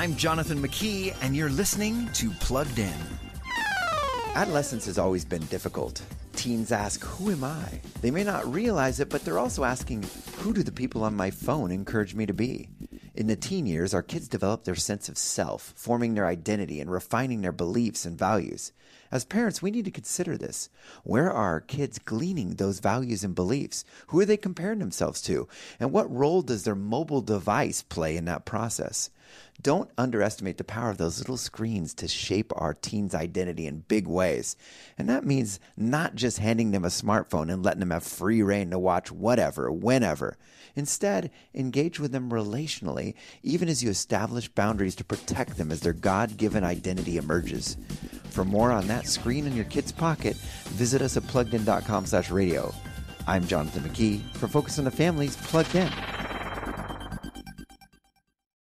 I'm Jonathan McKee, and you're listening to Plugged In. Adolescence has always been difficult. Teens ask, Who am I? They may not realize it, but they're also asking, Who do the people on my phone encourage me to be? In the teen years, our kids develop their sense of self, forming their identity and refining their beliefs and values. As parents, we need to consider this. Where are our kids gleaning those values and beliefs? Who are they comparing themselves to? And what role does their mobile device play in that process? Don't underestimate the power of those little screens to shape our teens' identity in big ways. And that means not just handing them a smartphone and letting them have free reign to watch whatever, whenever. Instead, engage with them relationally, even as you establish boundaries to protect them as their God given identity emerges. For more on that screen in your kid's pocket, visit us at pluggedin.com slash radio. I'm Jonathan McKee for Focus on the Family's Plugged In.